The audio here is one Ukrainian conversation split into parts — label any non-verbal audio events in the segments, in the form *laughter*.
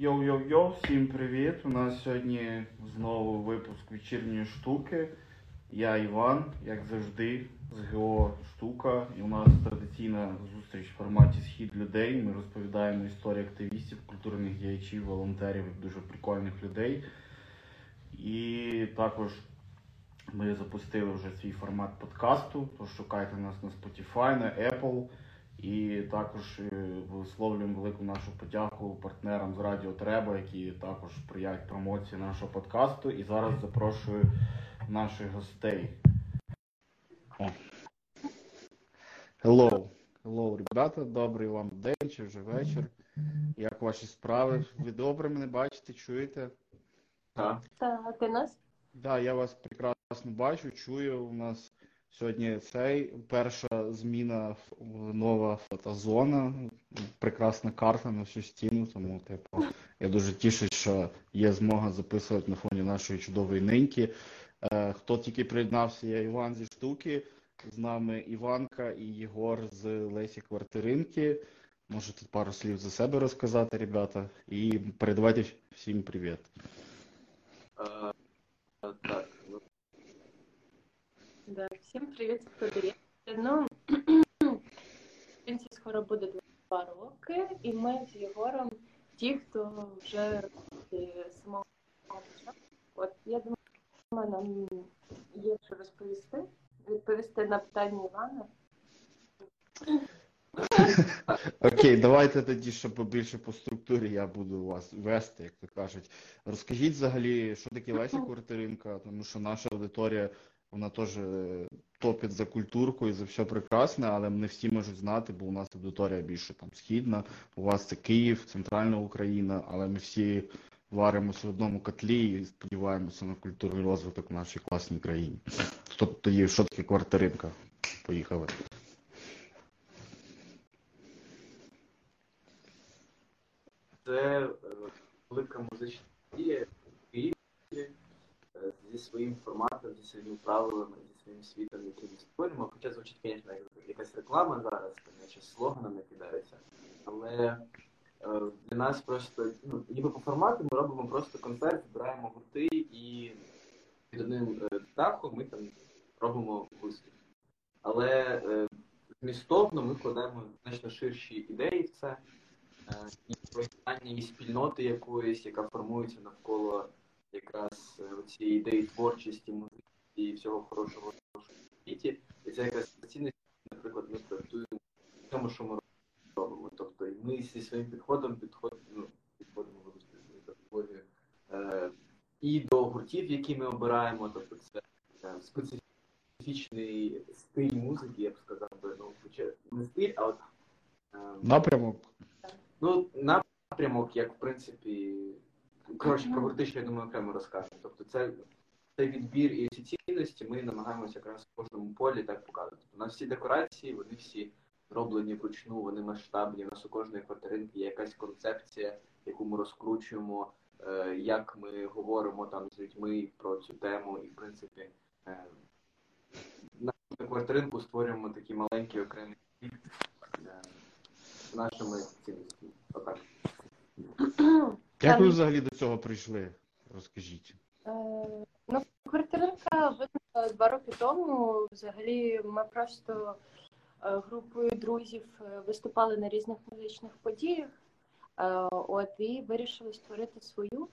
Йоу-йоу-йоу, всім привіт! У нас сьогодні знову випуск вечірньої штуки. Я Іван, як завжди, з ГО Штука. І у нас традиційна зустріч в форматі Схід людей. Ми розповідаємо історії активістів, культурних діячів, волонтерів дуже прикольних людей. І також ми запустили вже свій формат подкасту. Тож шукайте нас на Spotify, на Apple. І також е, висловлюємо велику нашу подяку партнерам з Радіо Треба, які також сприяють промоції нашого подкасту. І зараз запрошую наших гостей. Hello. Hello, ребята, добрий вам день чи вже вечір. Як ваші справи? Ви добре мене бачите, чуєте? Так. Та ти нас? Да, я вас прекрасно бачу, чую. У нас сьогодні цей перша зміна, нова фотозона, прекрасна карта на всю стіну. Тому, типу, я дуже тішусь, що є змога записувати на фоні нашої чудової ниньки. Е, хто тільки приєднався, я Іван зі штуки. З нами Іванка і Єгор з Лесі Квартиринки. Можете пару слів за себе розказати, ребята, і передавайте всім привіт. Е, так. ну, Да. Всім привіт, дає. Ну, *clears throat* в кінці скоро буде два роки, і ми з Єгором ті, хто вже з самого початку. От я думаю, нам є що розповісти, відповісти на питання Івана. *laughs* Окей, давайте тоді, щоб побільше по структурі я буду вас вести, як то кажуть. Розкажіть взагалі, що таке Леся *laughs* Квартиринка, тому що наша аудиторія, вона теж е, топить за культурку і за все прекрасне, але не всі можуть знати, бо у нас аудиторія більше там східна, у вас це Київ, центральна Україна, але ми всі варимося в одному котлі і сподіваємося на культурний розвиток в нашій класній країні. Тобто тоді, що таке квартиринка? Поїхали. Це е, велика музична дія в Києві е, зі своїм форматом, зі своїми правилами, зі своїм світом, який ми створюємо. Хоча звучить, звісно, якась реклама зараз, там наче слоганами кидаються. Але е, для нас просто, ну, ніби по формату ми робимо просто концерт, збираємо гурти і під одним е, дахом ми там робимо виступ. Але е, змістовно ми вкладаємо значно ширші ідеї в це. І і спільноти якоїсь, яка формується навколо якраз цієї ідеї творчості, музики і всього хорошого в світі. І це якраз цінність, наприклад, ми трактуємо в тому, що ми робимо. Тобто і ми зі своїм підходом підходимо, ну, підходимо вибачте, е, і до гуртів, які ми обираємо, тобто це е, специфічний стиль музики, я б сказав би, ну, не стиль, а от е, Напрямок. Ну, напрямок, як в принципі, коротше, про гурти, що я думаю, окремо розкажемо. Тобто це, це відбір і ці цінності ми намагаємося якраз в кожному полі так показувати. У нас всі декорації, вони всі зроблені вручну, вони масштабні. У нас у кожної квартиринки є якась концепція, яку ми розкручуємо, е, як ми говоримо там з людьми про цю тему, і в принципі е, на квартиринку створюємо такий маленький окремий е, з нашими цінностями. *clears throat* Як ви взагалі до цього прийшли? Розкажіть. Е, Ну, квартиринка виникла два роки тому. Взагалі, ми просто е, групою друзів е, виступали на різних музичних подіях. От і вирішили створити свою.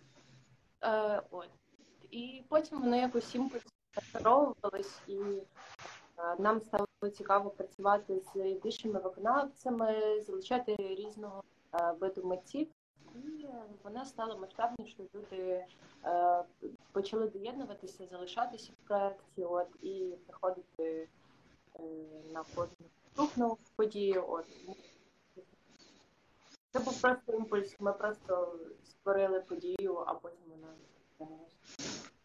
От. І потім воно якось імпульс розчаровувалось, і нам стало цікаво працювати з більшими виконавцями, залучати різного виду митців. І вона стала масштабнішою. Люди е, почали доєднуватися, залишатися в проєкті, от і приходити е, на кожну наступну подію. От це був просто імпульс. Ми просто створили подію, а потім вона.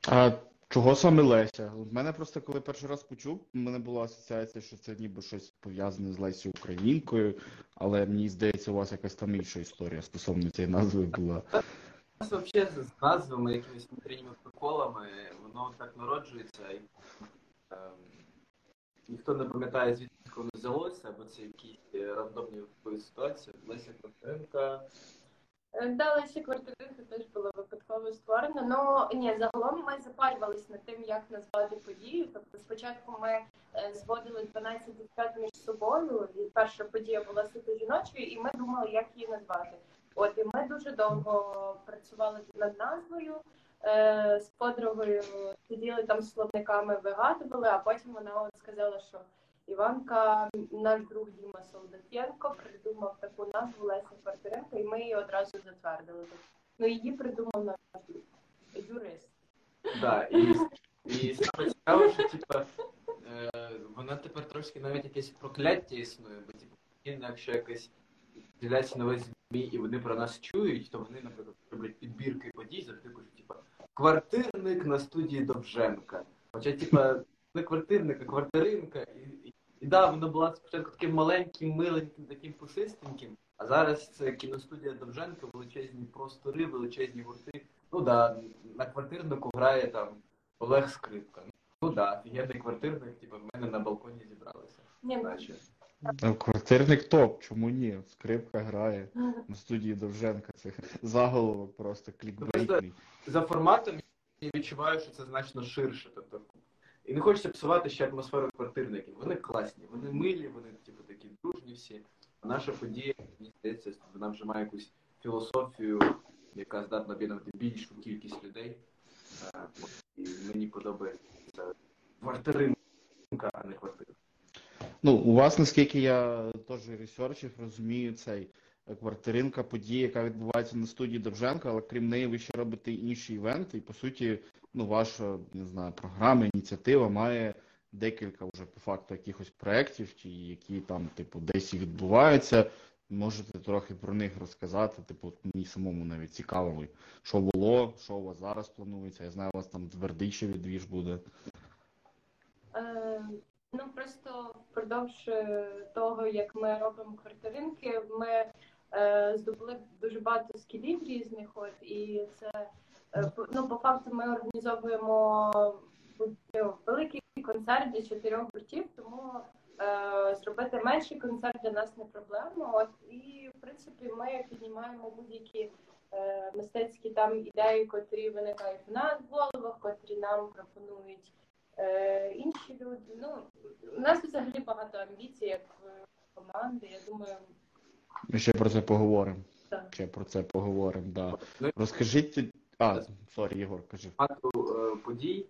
А чого саме Леся? У мене просто коли перший раз почув, у мене була асоціація, що це ніби щось пов'язане з Лесі Українкою, але мені здається, у вас якась там інша історія стосовно цієї назви була. У нас взагалі з назвами, якимись внутрішніми приколами, воно так народжується, і ем, ніхто не пам'ятає, звідки воно взялося, або це якісь е, рандомні ситуації. Леся Квартиринка. Далася квартиринка теж була випадково створена. Ну ні, загалом ми запарювались над тим, як назвати подію. Тобто, спочатку ми е, зводили 12 дівчат між собою, і перша подія була суто жіночою, і ми думали, як її назвати. От і ми дуже довго працювали над назвою. Е, з подругою сиділи там словниками, вигадували, а потім вона от сказала, що Іванка, наш друг Діма Солдатєнко, придумав таку назву Леся Квартиренко, і ми її одразу затвердили. Ну, її придумав наш друг, юрист. Да, і, і саме цікаво, що типа, е, вона тепер трошки навіть якесь прокляття існує, бо типу, якщо якось з'являється нове ЗМІ і вони про нас чують, то вони, наприклад, роблять підбірки подій, завжди пишуть, типа, квартирник на студії Довженка. Хоча, типа, не квартирник, а квартиринка. І, і, да, вона була спочатку таким маленьким, миленьким, таким пушистеньким, а зараз це кіностудія Довженка, величезні простори, величезні гурти. Ну да, на квартирнику грає там Олег Скрипка. Ну да, офігенний квартирник, типу, в мене на балконі зібралися. Ні, ну, Наче. Та Квартирник топ, чому ні? Скрипка грає на студії Довженка. Це заголовок просто клікбейтний. За форматом я відчуваю, що це значно ширше. Тобто, і не хочеться псувати ще атмосферу квартирників. Вони класні, вони милі, вони типу такі дружні всі. А наша подія, мені здається, вона вже має якусь філософію, яка здатна об'єднувати більшу кількість людей. Е, І мені подобається квартиринка, а не квартира. Ну, у вас, наскільки я теж ресерчив, розумію, цей е, квартиринка подія, яка відбувається на студії Довженка, але крім неї ви ще робите інші івенти, і по суті, ну, ваша, не знаю, програма, ініціатива має декілька вже по факту якихось проєктів, які там, типу, десь відбуваються. Можете трохи про них розказати, типу, мені самому навіть цікаво, що було, що у вас зараз планується. Я знаю, у вас там твердий відвіж буде. Е, ну просто впродовж е, того, як ми робимо квартиринки, ми е, здобули дуже багато скілів різних. От і це ну, по факту ми організовуємо ну, великий концерт для чотирьох гуртів, тому е, зробити менший концерт для нас не проблема. От і в принципі ми піднімаємо будь-які е, мистецькі там ідеї, котрі виникають в нас в головах, котрі нам пропонують е, інші люди. Ну, у нас взагалі багато амбіцій, як команди. Я думаю, Ми ще про це поговоримо. Так. Ще про це поговоримо, да. Ну, Розкажіть. А, sorry, Єгор, кажи. багато е, подій.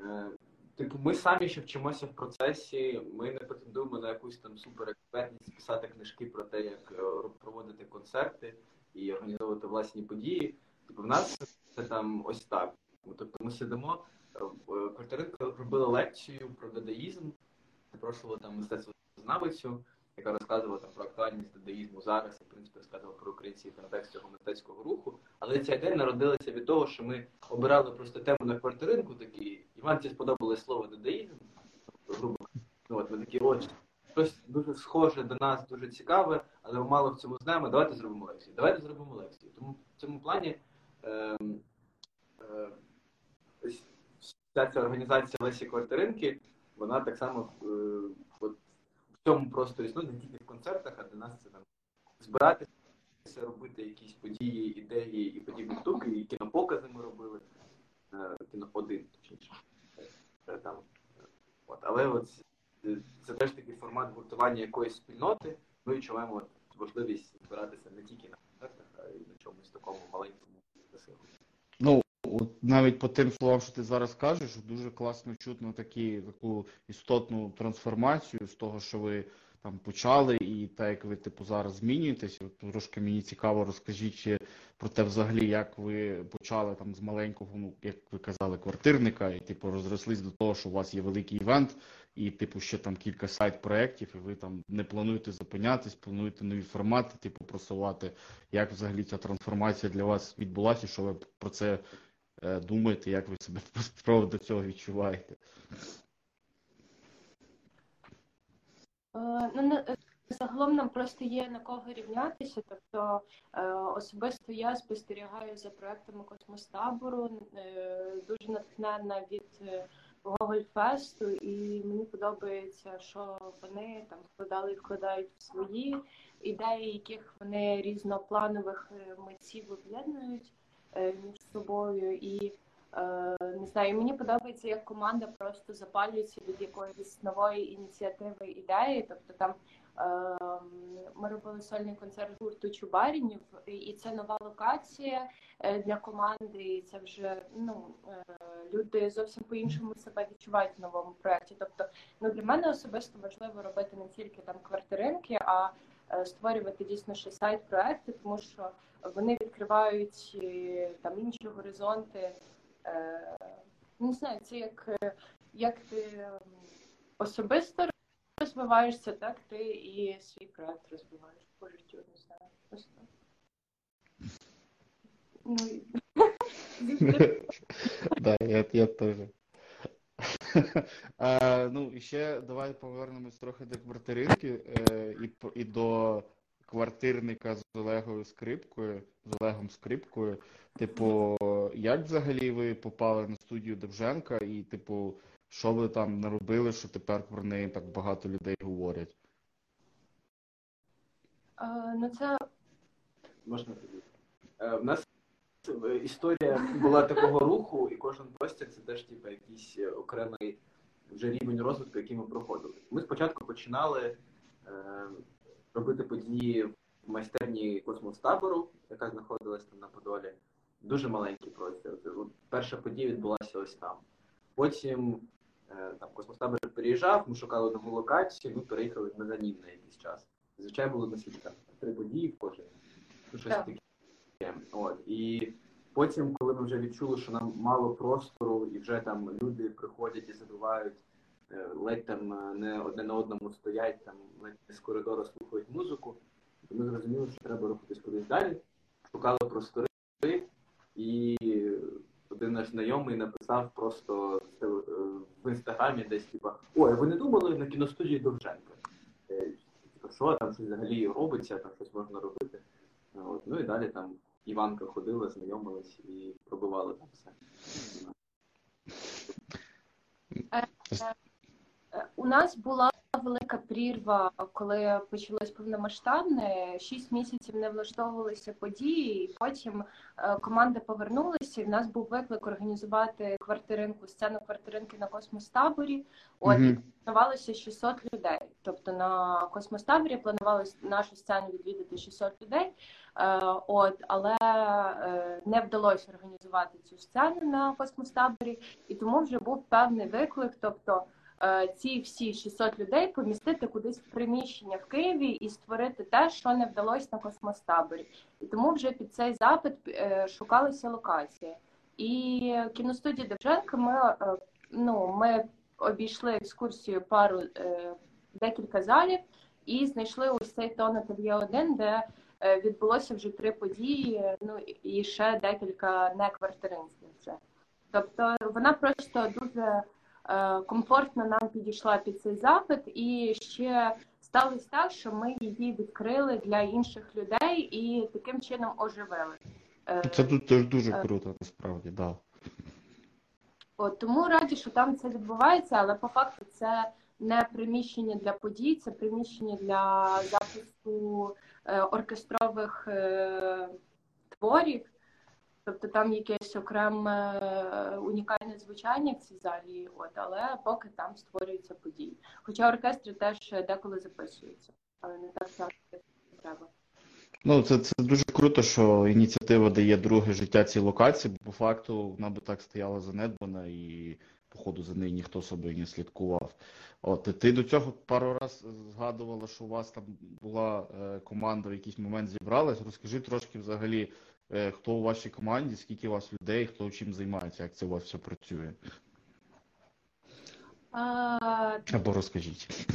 Е, Типу, ми самі ще вчимося в процесі, ми не претендуємо на якусь там суперекспертність, писати книжки про те, як е, проводити концерти і організовувати власні події. Типу, в нас це там ось так. Ну, Тобто ми сидимо, е, е, квартиринка робила лекцію про дадаїзм, запрошували там мистецтвознавицю, яка розказувала там про актуальність дадаїзму зараз, і в принципі розказувала про український контекст цього мистецького руху. Але ця ідея народилася від того, що ми обирали просто тему на квартиринку такі. Іванці сподобалось слово дадаїзм, грубо. Ну от ми такі, от щось дуже схоже до нас, дуже цікаве, але ми мало в цьому знаємо. Давайте зробимо лекцію. Давайте зробимо лекцію. Тому в цьому плані ем, е, ось вся ця організація Лесі Квартиринки, вона так само е, от, в цьому просто існує, не тільки в концертах, а для нас це там збиратися, робити якісь події, ідеї і подібні штуки, і кінопокази ми робили. Е, кіно один, точніше. Е, Там. От. Але от це теж такий формат гуртування якоїсь спільноти. Ми відчуваємо от важливість збиратися не тільки на концертах, а й на чомусь такому маленькому от навіть по тим словам, що ти зараз кажеш, дуже класно чутно такі, таку істотну трансформацію з того, що ви там почали, і так як ви типу зараз змінюєтесь. Трошки мені цікаво, розкажіть про те, взагалі, як ви почали там з маленького, ну як ви казали, квартирника, і типу розрослись до того, що у вас є великий івент, і типу ще там кілька сайт-проєктів, і ви там не плануєте зупинятись, плануєте нові формати, типу просувати. Як взагалі ця трансформація для вас відбулася? Що ви про це думаєте? Як ви себе *laughs* приводу цього відчуваєте? Е, Ну, е, загалом нам просто є на кого рівнятися. Тобто е, особисто я спостерігаю за проектами космостабору, е, дуже натхненна від е, Гогольфесту, і мені подобається, що вони там вкладали і вкладають свої ідеї, яких вони різнопланових е, митців об'єднують е, між собою. І е, не знаю, мені подобається, як команда просто запалюється від якоїсь нової ініціативи ідеї. Тобто там е, ми робили сольний концерт гурту Чубарінів, і- це нова локація е, для команди. І це вже ну е, люди зовсім по-іншому себе відчувають в новому проєкті. Тобто, ну для мене особисто важливо робити не тільки там квартиринки, а е, створювати дійсно ще сайт проекти, тому що вони відкривають е, там інші горизонти. Е, Не знаю, це як, е, як ти ем, особисто розвиваєшся, так ти і свій проект розвиваєш по життю, не знаю. Так. Ну, *laughs* я, теж. *laughs* Ну, і ще давай повернемось трохи до квартиринки і до квартирника з Олегою Скрипкою, з Олегом Скрипкою. Типу, як взагалі ви попали на студію Довженка і, типу, що ви там наробили, що тепер про неї так багато людей говорять? Е, Ну, це Можна тоді. Е, В нас е, історія була такого руху, і кожен простір це теж типу, якийсь е, окремий вже рівень розвитку, який ми проходили. Ми спочатку починали е, робити події в майстерні космостабору, яка знаходилась там на Подолі. Дуже маленький простір. Перша подія відбулася ось там. Потім е, там космостабор переїжджав, ми шукали нову локацію, ми переїхали на Занін на якийсь час. Зазвичай було наскільки там три події в кожній. Ну, щось Так. таке. От. І потім, коли ми вже відчули, що нам мало простору, і вже там люди приходять і забувають, ледь там е, не одне на одному стоять, там ледь з коридору слухають музику, то ми зрозуміли, що треба рухатись кудись далі. Шукали простори, і один наш знайомий написав просто е, в інстаграмі десь, типа, ой, ви не думали на кіностудії Довженка? Е, що там щось взагалі робиться, там щось можна робити. От. Ну і далі там Іванка ходила, знайомилась і пробивали там все. У нас була велика прірва, коли почалось повномасштабне. Шість місяців не влаштовувалися події, і потім е, команда повернулася. І в нас був виклик організувати квартиринку, сцену квартиринки на космостаборі. От і планувалося 600 людей. Тобто на космостаборі планувалось нашу сцену відвідати 600 людей. Е, От, але е, не вдалося організувати цю сцену на космостаборі, і тому вже був певний виклик. Тобто ці всі 600 людей помістити кудись в приміщення в Києві і створити те, що не вдалося на космостаборі. І тому вже під цей запит е, шукалася локація. І кіностудія Довженка ми, е, ну, ми обійшли екскурсію пару е, декілька залів і знайшли ось цей тон ательє 1 де е, відбулося вже три події, ну і ще декілька не квартиринських вже. Тобто вона просто дуже е, комфортно нам підійшла під цей запит, і ще сталося так, що ми її відкрили для інших людей і таким чином оживили. Е, Це тут теж дуже Е. круто, насправді, да. От, тому раді, що там це відбувається, але по факту це не приміщення для подій, це приміщення для запису е, оркестрових е, творів. Тобто там якесь окреме е, унікальне звучання в цій залі, от, але поки там створюються події. Хоча оркестри теж деколи записуються, але не так часто треба. Ну, це, це дуже круто, що ініціатива дає друге життя цій локації, бо по факту вона би так стояла занедбана і, походу, за нею ніхто собі не слідкував. От, ти до цього пару раз згадувала, що у вас там була е, команда в якийсь момент зібралась. Розкажи трошки взагалі, хто у вашій команді, скільки у вас людей, хто чим займається, як це у вас все працює. А, Або розкажіть.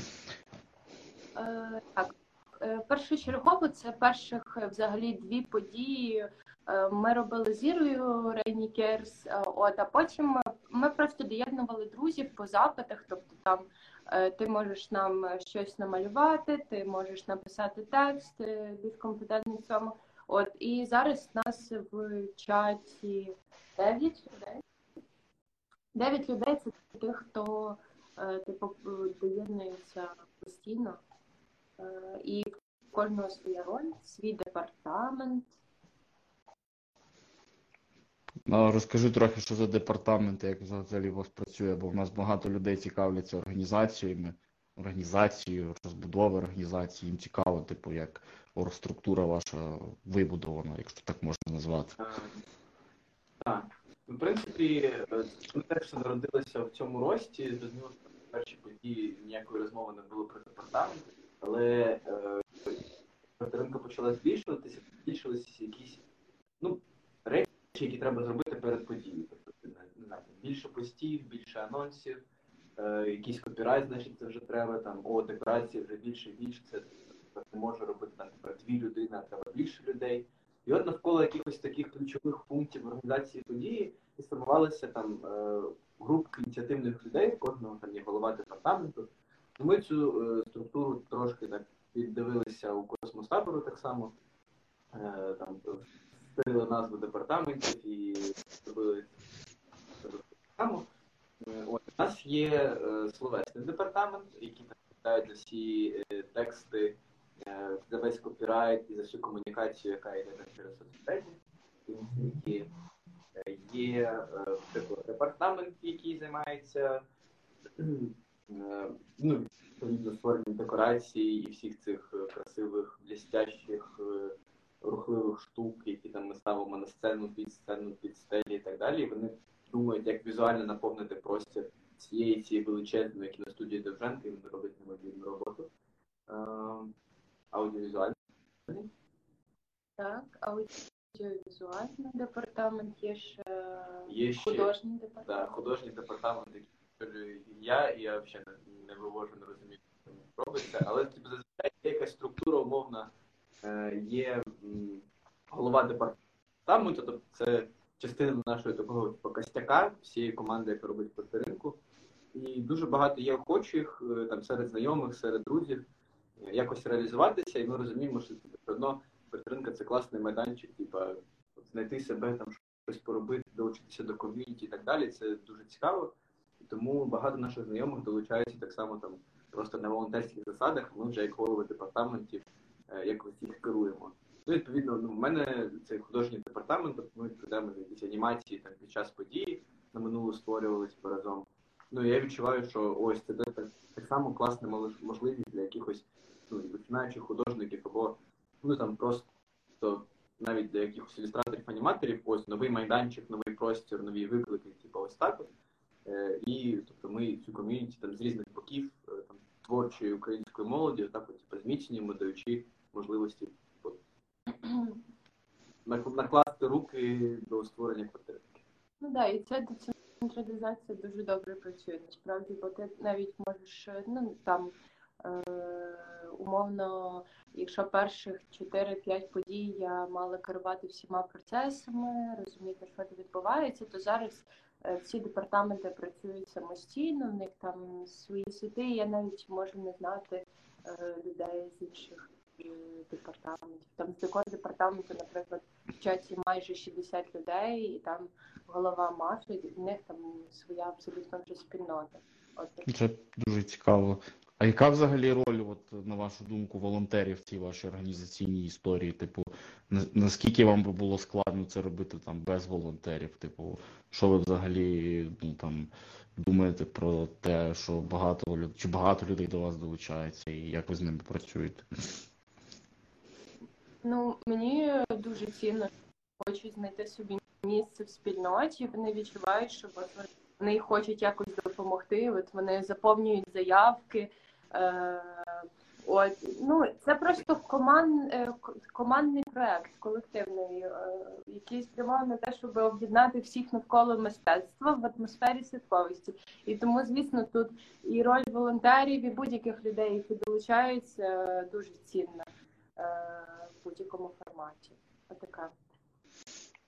Е, Так, Е, першочергово це перших е, взагалі дві події. е, Ми робили з Ірою Рейні Керс, е, от, а потім ми просто доєднували друзів по запитах. Тобто там е, ти можеш нам щось намалювати, ти можеш написати текст, е, компетентний в цьому. От і зараз нас в чаті 9 людей. Дев'ять людей це тих, хто е, типу доєднується постійно. Е, І в кожного своя роль, свій департамент. Ну, розкажи трохи, що за департамент, як взагалі у вас працює, бо в нас багато людей цікавляться організаціями, організацією, розбудови організації. Їм цікаво, типу, як структура ваша вибудована, якщо так можна назвати. Е, Так. В принципі, е, ми теж все народилися в цьому рості. Зрозуміло, що перші події ніякої розмови не було про департамент, але е, ринка почала збільшуватися, збільшилися якісь ну, речі, які треба зробити перед подією. Тобто, більше постів, більше анонсів, е, якийсь копірайт, значить, це вже треба, там, о, декорації вже більше більше, це не може робити тепер дві людини, а треба більше людей. І от навколо якихось таких ключових пунктів організації події і сформувалися там е, групки ініціативних людей, кожного там є голова департаменту. І ми цю е, структуру трошки так піддивилися у космостабору так само. Е, там створили назву департаментів і зробили. Е, От, у нас є словесний департамент, який там за всі тексти, за весь копірайт і за всю комунікацію, яка йде через соцмережі. Є, е, є е, наприклад, департамент, який займається е, ну, створенням декорацій і всіх цих е, красивих, блістящих, е, рухливих штук, які там ми ставимо на сцену, під сцену, під стелі і так далі. Вони думають, як візуально наповнити простір цієї цієї величезної кіностудії Довженка, і вони роблять неймовірну роботу. Е, Аудіовізуально. Так, аудіовізуальний департамент, є ще Є ще художній да, департамент. художній департамент, який я, і я взагалі не, вивожу, не розумію, що робиться. Але типу, зазвичай є якась структура умовна, е, є голова департаменту, тобто це частина нашого такого типу, костяка, всієї команди, яка робить ринку. І дуже багато є охочих е, там серед знайомих, серед друзів якось реалізуватися, і ми розуміємо, що все одно ринка це класний майданчик, типу, знайти себе там щось поробити, долучитися до ком'юніті і так далі. Це дуже цікаво. І тому багато наших знайомих долучаються так само там просто на волонтерських засадах. Ми вже як голови департаментів е, якось їх керуємо. Ну, відповідно, ну, в мене цей художній департамент, тобто ми відповідаємо якісь анімації там під час події на минулу створювалися разом. Ну я відчуваю, що ось це так, так, само класна мож- можливість для якихось ну, починаючих художників або ну там просто навіть для якихось ілюстраторів, аніматорів, ось новий майданчик, новий простір, нові виклики, типу ось так. Е, і тобто ми цю ком'юніті там з різних боків е, там творчої української молоді, так от типу, зміцнюємо, даючи можливості нак- накласти руки до створення квартири. Ну да, і ця децентралізація дуже добре працює. Насправді, бо ти навіть можеш ну там е, умовно, якщо перших 4-5 подій я мала керувати всіма процесами, розуміти, що тут відбувається, то зараз е, всі департаменти працюють самостійно, в них там свої світи. Я навіть можу не знати е, людей з інших е, департаментів. Там з декор департаменту, наприклад, в чаті майже 60 людей, і там голова і в них там своя абсолютно вже спільнота. От. Це дуже цікаво. А яка взагалі роль, от, на вашу думку, волонтерів в цій вашій організаційній історії? Типу, наскільки вам би було складно це робити там без волонтерів? Типу, що ви взагалі ну, там, думаєте про те, що багато людей, чи багато людей до вас долучається, і як ви з ними працюєте? Ну, мені дуже цінно, хочуть знайти собі місце в спільноті. Вони відчувають, що вони хочуть якось допомогти. От вони заповнюють заявки. Е, от ну це просто коман, е, командний проект, колективний, е, який спрямований на те, щоб об'єднати всіх навколо мистецтва в атмосфері святковості. І тому, звісно, тут і роль волонтерів, і будь-яких людей, які долучаються, дуже цінна в будь-якому форматі. Отака.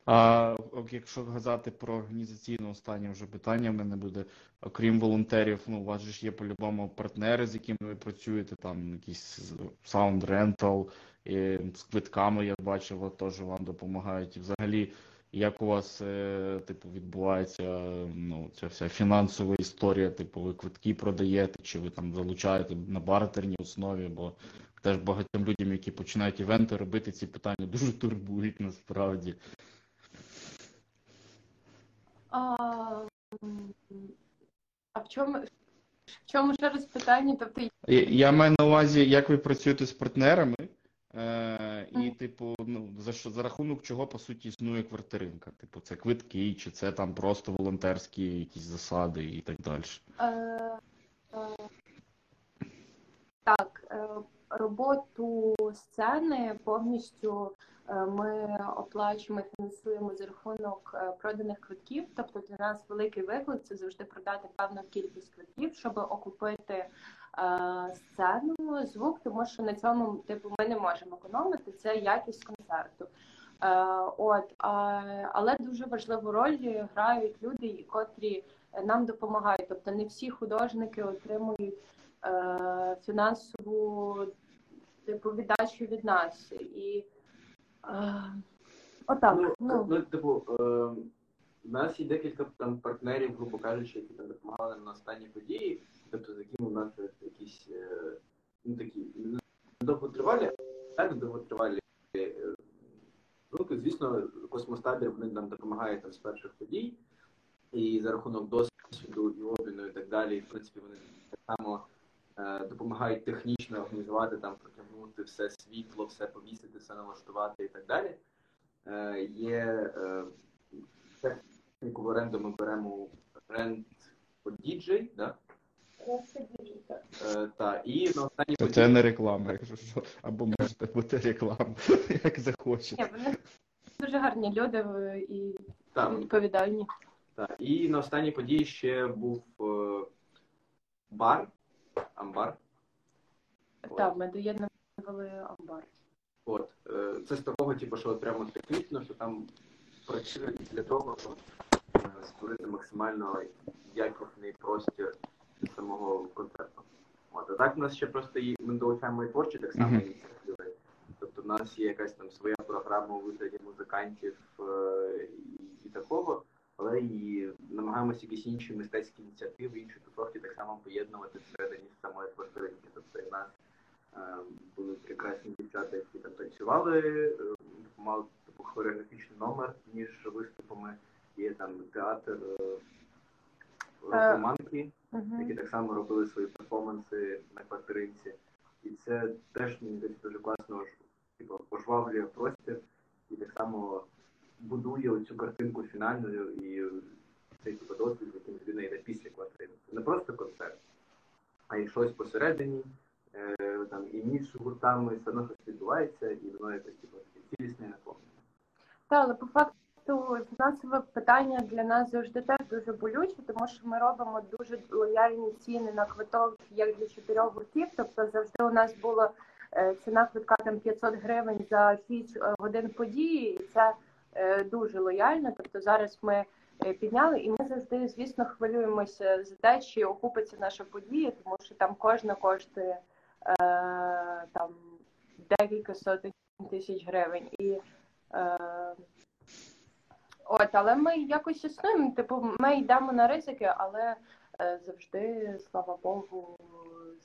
А якщо казати про організаційне останнє вже питання, в мене буде, окрім волонтерів, ну, у вас ж є по-любому партнери, з якими ви працюєте, там якісь Sound Rental, і з квитками, я бачив, теж вам допомагають. І взагалі, Як у вас, е, типу, відбувається ну, ця вся фінансова історія? Типу, ви квитки продаєте, чи ви там залучаєте на бартерній основі? Бо теж багатьом людям, які починають івенти робити, ці питання дуже турбують насправді. А, а в чому в чому ще раз питання? Тобто Я, я маю на увазі, як ви працюєте з партнерами, е, і, типу, ну, за що за рахунок чого по суті існує квартиринка? Типу, це квитки, чи це там просто волонтерські якісь засади і так далі. Е, е, Так, е, роботу сцени повністю ми оплачуємо, фінансуємо за рахунок е, проданих квитків. Тобто для нас великий виклик це завжди продати певну кількість квитків, щоб окупити е, сцену, звук, тому що на цьому типу ми не можемо економити. Це якість концерту. Е, От, але дуже важливу роль грають люди, котрі нам допомагають. Тобто не всі художники отримують е, фінансову типу віддачу від нас. І е, отак. Ну, Ну, ну, типу, е, у нас є декілька там партнерів, грубо кажучи, які там допомагали на останні події, тобто з якими у нас якісь е, ну такі довготривалі, не довготривалі. е, Ну, звісно, космостабір вони нам допомагають там з перших подій, і за рахунок досвіду і обміну і так далі. В принципі, вони так само е, допомагають технічно організувати, там протягнути все світло, все повісити, все налаштувати і так далі. Е, є е, техніку в оренду ми беремо рент по діджей, да? Е, та, і на останній Це, не реклама, якщо що. Або можете бути реклама, *laughs* як захочете. ні, вони дуже гарні люди е, і Там, відповідальні. Так, і на останній події ще був е, бар, амбар. Так, ми доєднували амбар. От. Е, це з такого, типу, що от прямо технічно, що там працюють для того, щоб е, створити максимально якісний простір для самого концерту. От. А так в нас ще просто є, ми долучаємо і творчі так само Мгм. ініціативи. Тобто в нас є якась там своя програма у вигляді музикантів е, і, і такого, але і намагаємося якісь інші мистецькі ініціативи, інші тусовки так само поєднувати всередині самої квартиринки. Тобто в нас е, були прекрасні дівчата, які там танцювали, е, мали таку хореографічний номер між виступами. Є там театр е, романки, Мгм. які так само робили свої перформанси на квартиринці. І це теж мені дуже класно типу, пожвавлює простір і так само будує оцю картинку фінальною і цей типу, досвід, яким людина йде після квартири. Це не просто концерт, а й щось посередині, е, там і між гуртами все одно щось відбувається, і воно якось типу, цілісне і наповнене. Так, але по факту фінансове питання для нас завжди теж дуже болюче, тому що ми робимо дуже лояльні ціни на квиток як для чотирьох гуртів. Тобто завжди у нас була е, ціна квитка там 500 гривень за 6 е, годин події, і це дуже лояльно. Тобто зараз ми е, підняли, і ми завжди, звісно, хвилюємося за те, чи окупиться наша подія, тому що там кожна коштує е, там декілька сотень тисяч гривень. І Е, От, але ми якось існуємо. Типу, ми йдемо на ризики, але е, завжди, слава Богу,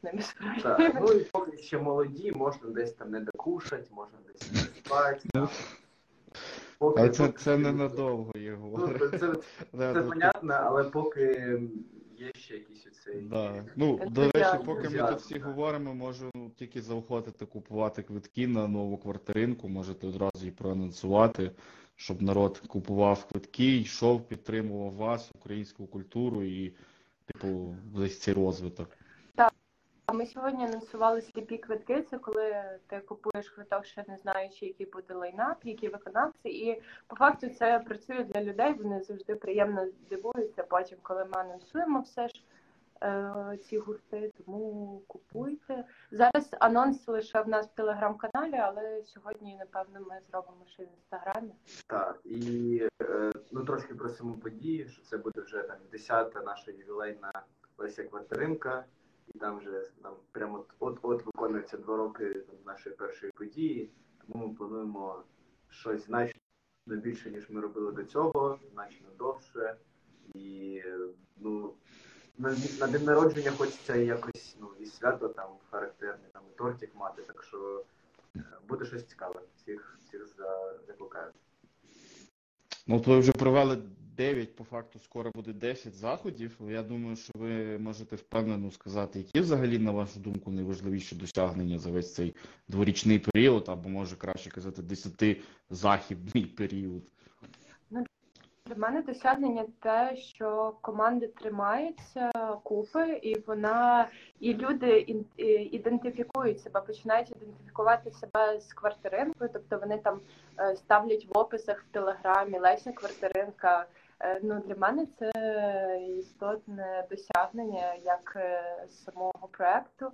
з ними Так, ну і поки ще молоді, можна десь там не докушати, можна десь не спати. Поки- Але це, поки- це ненадовго, Ну, це, *laughs* це, це ну, понятно, але поки є ще якийсь оцей. Да. Ну, до Ентузіазм. речі, поки ми тут всі говоримо, можу тільки заохотити купувати квитки на нову квартиринку. Можете одразу її проанонсувати, щоб народ купував квитки, йшов, підтримував вас, українську культуру і, типу, весь цей розвиток. Ми сьогодні анонсували сліпі квитки. Це коли ти купуєш квиток, ще не знаючи, який буде лайнап, які виконавці. І по факту це працює для людей. Вони завжди приємно здивуються. Потім, коли ми анонсуємо все ж е, ці гурти, тому купуйте. Зараз анонс лише в нас в телеграм-каналі, але сьогодні, напевно, ми зробимо ще в інстаграмі. Так, і е, ну трошки про саму подію, що це буде вже там 10-та наша ювілейна Леся Квартиринка, і там вже нам прямо от от виконується два роки там, нашої першої події. Тому ми плануємо щось значно більше, ніж ми робили до цього, значно довше. І ну, на, на день народження хочеться якось ну, і свято там характерне, там і тортик мати, так що е, буде щось цікаве. Всіх, всіх за, закликаю. Ну, от ви вже провели 9, по факту скоро буде 10 заходів. Я думаю, що ви можете впевнено сказати, які взагалі, на вашу думку, найважливіші досягнення за весь цей дворічний період, або може краще казати, 10-західний період. Для мене досягнення те, що команди тримаються купи, і вона і люди ідентифікують себе, починають ідентифікувати себе з квартиринкою. Тобто вони там е, ставлять в описах в телеграмі Леся квартиринка. Е, Ну для мене це істотне досягнення як е, самого проекту.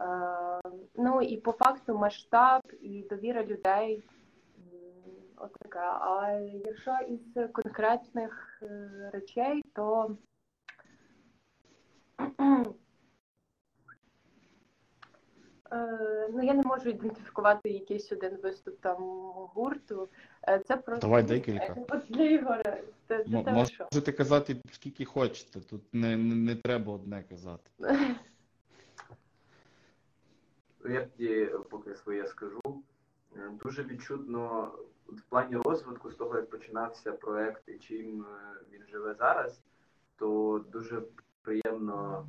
Е, Ну і по факту масштаб і довіра людей. От така. А якщо із конкретних речей, то ну я не можу ідентифікувати якийсь один виступ там гурту. Е, Це просто Давай декілька. Е, От для Ігоря. Це для М- тебе що? Можете казати скільки хочете, тут не, не, не треба одне казати. Ну, Я тоді поки своє скажу. Е, Дуже відчутно в плані розвитку з того, як починався проект і чим е, він живе зараз, то дуже приємно.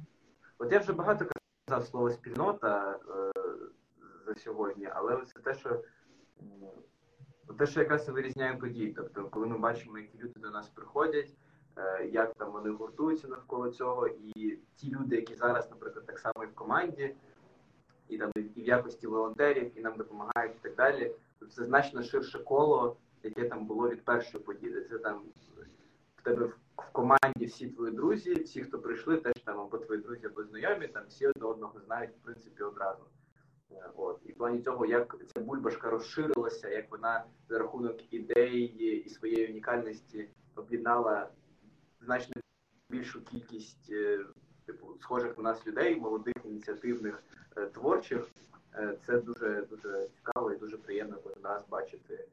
От я вже багато казав слово спільнота е, за сьогодні, але це те, що те, що якраз вирізняє події. Тобто, коли ми бачимо, які люди до нас приходять, е, як там вони гуртуються навколо цього, і ті люди, які зараз, наприклад, так само і в команді і там і в якості волонтерів, і нам допомагають, і так далі. Тобто це значно ширше коло, яке там було від першої події. Це там в тебе в, команді всі твої друзі, всі, хто прийшли, теж там або твої друзі, або знайомі, там всі одне одного знають, в принципі, одразу. Е, От. І в плані цього, як ця бульбашка розширилася, як вона за рахунок ідеї і своєї унікальності об'єднала значно більшу кількість е, типу схожих на нас людей, молодих, ініціативних, е, творчих. Це дуже дуже цікаво і дуже приємно кожен раз бачити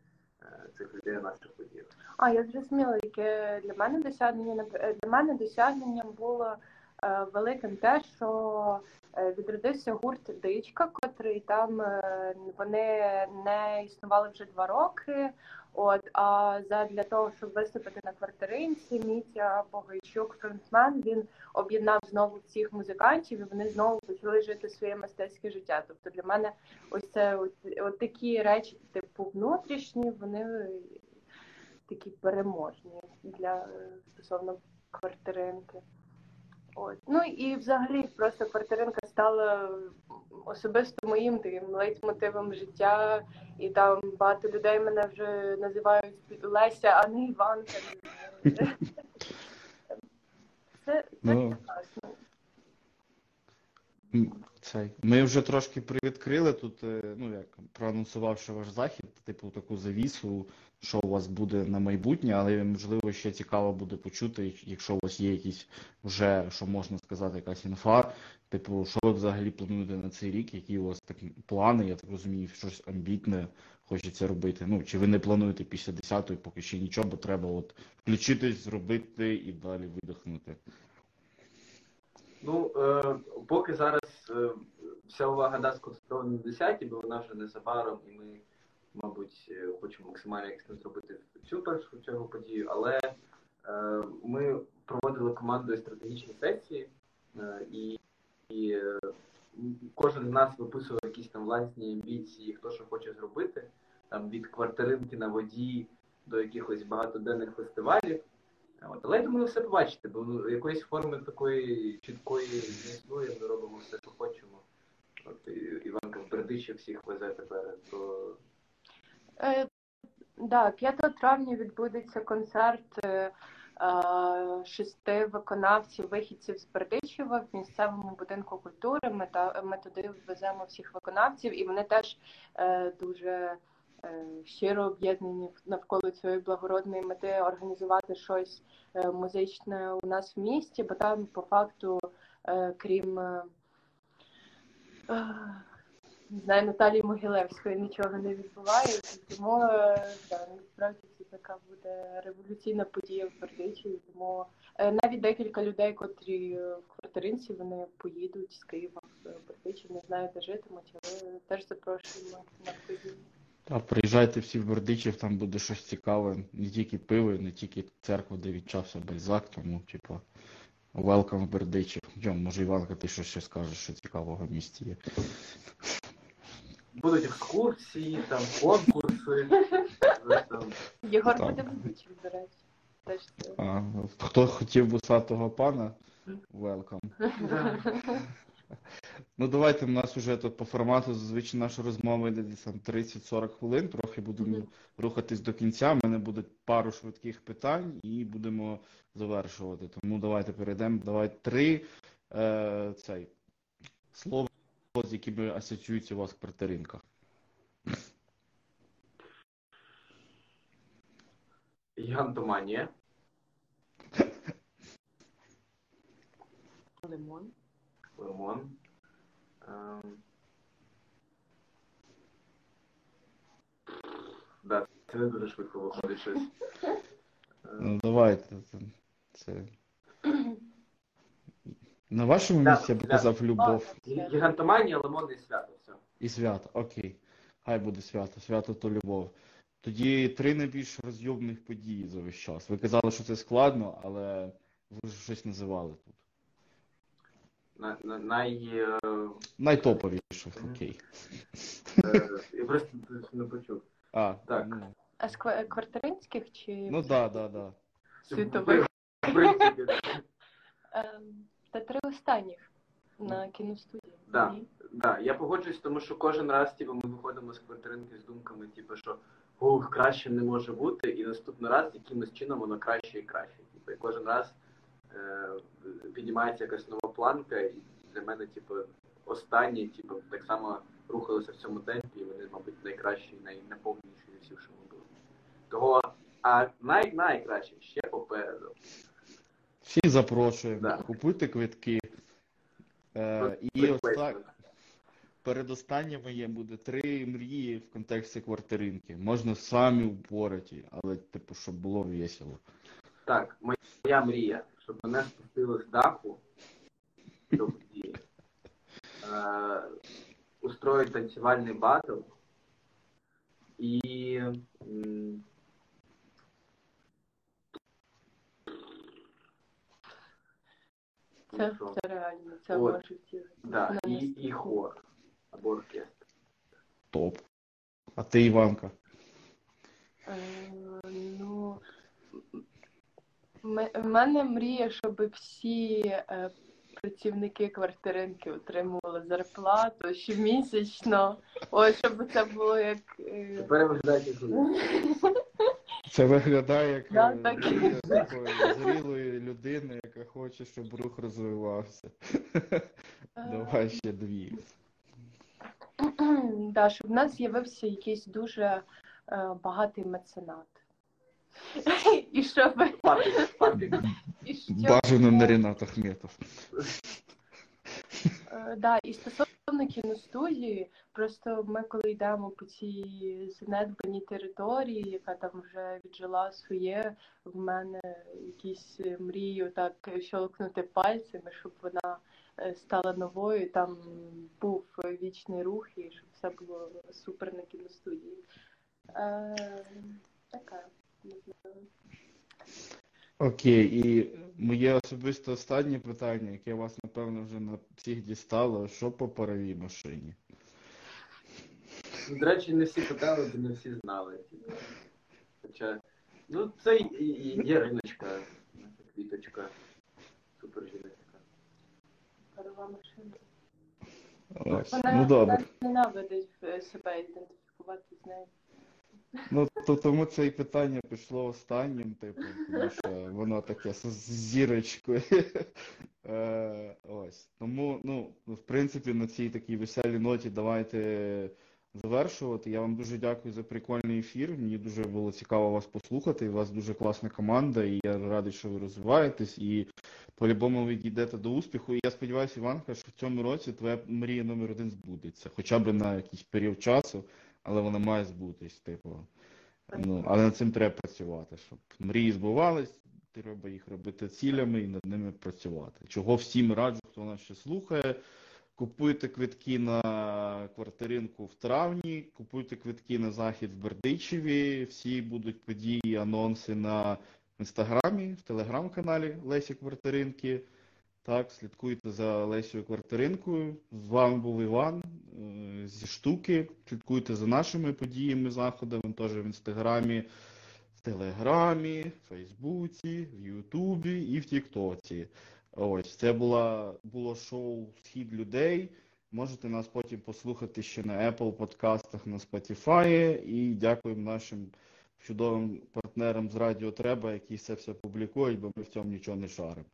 цих людей на наших подіях. А, я зрозуміла, яке для мене досягнення. Е, Для мене досягненням було е, великим те, що е, відродився гурт Дичка, котрий там е, вони не існували вже два роки. От, а задля того, щоб виступити на квартиринці, Мітя Богайчук, фронтмен, він об'єднав знову всіх музикантів, і вони знову почали жити своє мистецьке життя. Тобто для мене ось це от, от такі речі, типу внутрішні, вони такі переможні для е, стосовно квартиринки. От. Ну і взагалі просто квартиринка стала особисто моїм таким лейтмотивом життя, і там багато людей мене вже називають Леся, а не Іванка. Це, це Ну. класно. М, Цей. Ми вже трошки привідкрили тут, е, ну як проанонсувавши ваш захід, типу таку завісу, що у вас буде на майбутнє, але можливо ще цікаво буде почути, якщо у вас є якісь вже, що можна сказати, якась інфа. Типу, що ви взагалі плануєте на цей рік, які у вас такі плани, я так розумію, щось амбітне хочеться робити. Ну, чи ви не плануєте після 10-ї поки ще нічого, бо треба от включитись, зробити і далі видихнути. Ну, е, поки зараз вся увага да, сконцентрована на 10, бо вона вже незабаром, і ми, мабуть, е, хочемо максимально якісно зробити цю першу чергу подію, але е, ми проводили командою стратегічні сесії, е, і, і е, кожен з нас виписував якісь там власні амбіції, хто що хоче зробити, там від квартиринки на воді до якихось багатоденних фестивалів. От, але я думаю, все побачите, бо ну, якоїсь форми такої чіткої не існує, ми робимо все, що хочемо. От Іванка в Бердичі всіх везе тепер, то Е, да, 5 травня відбудеться концерт е, е, шести виконавців, вихідців з Бердичева в місцевому будинку культури. Ми, та, ми туди веземо всіх виконавців, і вони теж е, дуже щиро об'єднані навколо цієї благородної мети організувати щось е, музичне у нас в місті, бо там по факту, е, крім. е, е, не знаю, Наталії Могилевської нічого не відбувається, тому е, да, насправді це яка буде революційна подія в Бердичеві. Тому е, навіть декілька людей, котрі е, в квартиринці, вони поїдуть з Києва в Бердичів, не знаю, де житимуть, але теж запрошуємо на подію. Та приїжджайте всі в Бердичів, там буде щось цікаве, не тільки пиво, не тільки церква, де відчався Бальзак, тому, типу, welcome в Бердичів. Йом, може, Іванка, ти що ще скажеш, що цікавого в місті є. Будуть екскурсії, там конкурси. *laughs* там. Єгор Так. буде ведучим, до речі. Теж це. А, хто хотів бусатого пана, welcome. Да. Ну, давайте, у нас вже тут по формату зазвичай наша розмова йде десь там 30-40 хвилин, трохи будемо Мгм. рухатись до кінця. У мене буде пару швидких питань і будемо завершувати. Тому давайте перейдемо. Давай три е, цей, слова, з якими асоціюється у вас квартиринка. Гігантоманія. *laughs* Лимон. Лимон. Ем. Да, це не дуже швидко виходить щось. Ем, Ну, давайте. це-. На вашому місці я б казав любов. гі- Гігантоманія, лимон і свято. Все. І свято, окей. Хай буде свято, свято то любов. Тоді три найбільш розйобних події за весь час. Ви казали, що це складно, але ви ж щось називали тут. На, на, най, е, окей. е, я просто не почув. А, Так. ну, А з ква- квартиринських чи ну да, да, да. світових? Ем, Та три останніх на кіностудії. Да. Ні? Да, я погоджуюсь, тому що кожен раз типу, ми виходимо з квартиринки з думками, типу, що ух, краще не може бути, і наступний раз якимось чином воно краще і краще. Типу, і кожен раз е, піднімається якась нова планка, і для мене, типу, останні, типу, так само рухалися в цьому темпі, і вони, мабуть, найкращі, найнаповніші зі всіх, що ми були. Того, а най найкраще ще попереду. Всі запрошуємо, Да. купуйте квитки. Е, і Replacement. оста... передостаннє моє буде три мрії в контексті квартиринки. Можна самі упороті, але, типу, щоб було весело. Так, моя мрія, щоб мене спустили з даху до події, е, устроїть танцювальний батл і м, Це, що? це реально, це От. може втілити. да, і, і хор або оркестр. Топ. А ти, Іванка? Е, Ну, в мене мрія, щоб всі е, працівники квартиринки отримували зарплату щомісячно. Ось, щоб це було як. е, Тепер виглядає. Це виглядає як Да, е, так. такої зрілої людини, яка хоче, щоб рух розвивався. Давай ще дві. *clears throat* Да, щоб в нас з'явився якийсь дуже багатий меценат. *laughs* І щоб, Папік, папік. і щоб Бажано на Ренат Ахметов. Е, Да, і стосовно кіностудії, просто ми коли йдемо по цій занедбаній території, яка там вже віджила своє, в мене якісь мрії так щолкнути пальцями, щоб вона е, стала новою, там був вічний рух і щоб все було супер на кіностудії. Е, така. Окей, і моє особисто останнє питання, яке вас, напевно, вже на всіх дістало, що по паровій машині? До речі, не всі питали, бо не всі знали. Хоча, ну, це і, і є риночка, наша квіточка, супер жіночка. Парова машина. Ось. Вона, Ну добре. вона ненавидить е, себе ідентифікувати з нею. Ну, то тому це і питання пішло останнім, типу, тому що воно таке з зірочкою. *laughs* Е, Ось. Тому, ну, в принципі, на цій такій веселій ноті давайте завершувати. Я вам дуже дякую за прикольний ефір. Мені дуже було цікаво вас послухати. У вас дуже класна команда, і я радий, що ви розвиваєтесь. І по-любому ви дійдете до успіху. І я сподіваюся, Іванка, що в цьому році твоя мрія номер один збудеться. Хоча б на якийсь період часу, але вона має збутись, типу. Ну, але над цим треба працювати, щоб мрії збувались, треба їх робити цілями і над ними працювати. Чого всім раджу, хто нас ще слухає. Купуйте квитки на квартиринку в травні, купуйте квитки на захід в Бердичеві. Всі будуть події, анонси на інстаграмі, в телеграм-каналі Лесі Квартиринки. Так, слідкуйте за Лесією Квартиринкою. З вами був Іван е, зі штуки. Слідкуйте за нашими подіями, заходами, теж в інстаграмі, в Телеграмі, в Фейсбуці, в Ютубі і в Тіктоці. Ось це була, було шоу Схід людей. Можете нас потім послухати ще на Apple подкастах, на Spotify. І дякуємо нашим чудовим партнерам з Радіо Треба, які це все публікують, бо ми в цьому нічого не шаримо.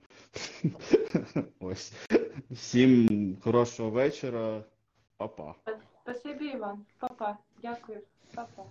*laughs* Ось. Всім хорошого вечора. Па-па. Спасибі, Іван. Папа. Дякую. Папа.